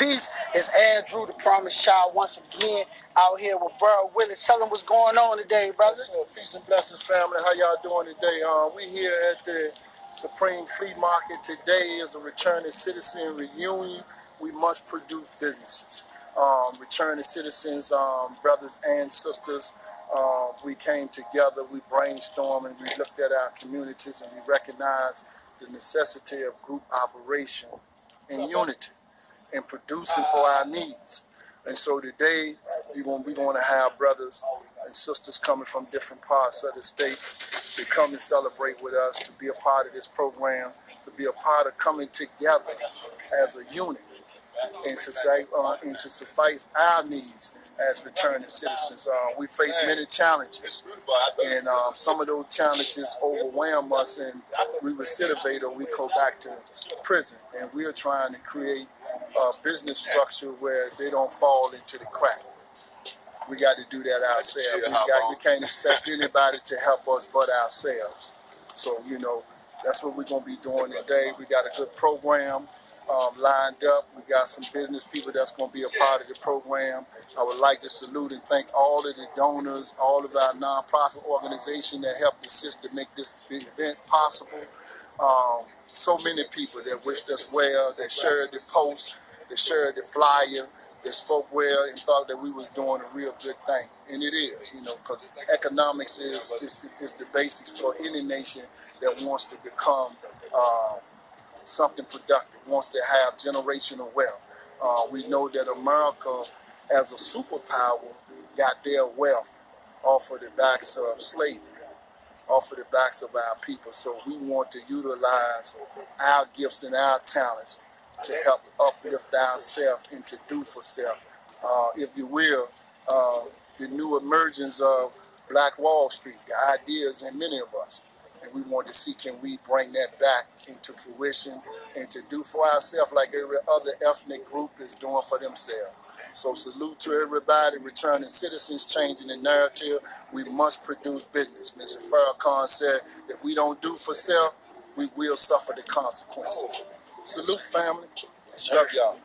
peace. It's Andrew, the promised child, once again out here with Bro Willie. Tell them what's going on today, brother. So, peace and blessings, family. How y'all doing today? Uh, we here at the Supreme Flea Market. Today is a returning citizen reunion. We must produce businesses. Um, returning citizens, um, brothers and sisters, uh, we came together, we brainstormed, and we looked at our communities and we recognized the necessity of group operation and unity and producing for our needs. And so today we're going, we're going to have brothers and sisters coming from different parts of the state to come and celebrate with us, to be a part of this program, to be a part of coming together as a unit and to say uh, and to suffice our needs as returning citizens. Uh, we face many challenges, and um, some of those challenges overwhelm us, and we recidivate or we go back to prison. And we are trying to create a business structure where they don't fall into the crack. We got to do that ourselves. We, got, we can't expect anybody to help us but ourselves. So, you know, that's what we're going to be doing today. We got a good program um, lined up. We got some business people that's going to be a part of the program. I would like to salute and thank all of the donors, all of our nonprofit organization that helped assist to make this event possible. Um, so many people that wished us well, that shared the post, that shared the flyer, that spoke well and thought that we was doing a real good thing. And it is, you know, because economics is, is, is, the basis for any nation that wants to become uh, something productive, wants to have generational wealth. Uh, we know that America, as a superpower, got their wealth off of the backs of slavery, off of the backs of our people. So we want to utilize our gifts and our talents to help uplift ourselves and to do for self. Uh, if you will, uh, the new emergence of Black Wall Street, the ideas in many of us and we want to see can we bring that back into fruition and to do for ourselves like every other ethnic group is doing for themselves. So salute to everybody, returning citizens, changing the narrative. We must produce business. Mr. Farrakhan said, if we don't do for self, we will suffer the consequences. Salute, family. Love y'all.